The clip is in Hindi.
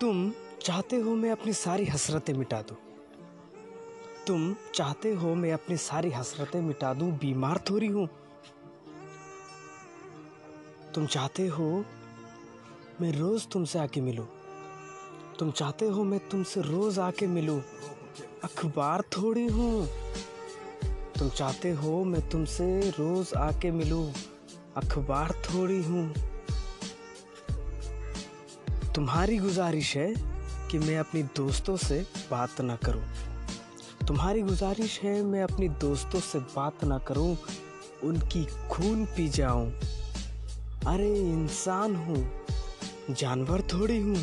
तुम चाहते हो मैं अपनी सारी हसरतें मिटा दूँ? तुम चाहते हो मैं अपनी सारी हसरतें मिटा दूँ? बीमार थोड़ी हूँ। तुम चाहते हो मैं रोज़ तुमसे आके मिलूँ? तुम चाहते हो मैं तुमसे रोज़ आके मिलूँ? अखबार थोड़ी हूँ। तुम चाहते हो मैं तुमसे रोज़ आके मिलूँ? अखबार थोड़ी हूँ। तुम्हारी गुजारिश है कि मैं अपनी दोस्तों से बात ना करूँ। तुम्हारी गुजारिश है मैं अपनी दोस्तों से बात ना करूँ, उनकी खून पी जाऊँ। अरे इंसान हूँ, जानवर थोड़ी हूँ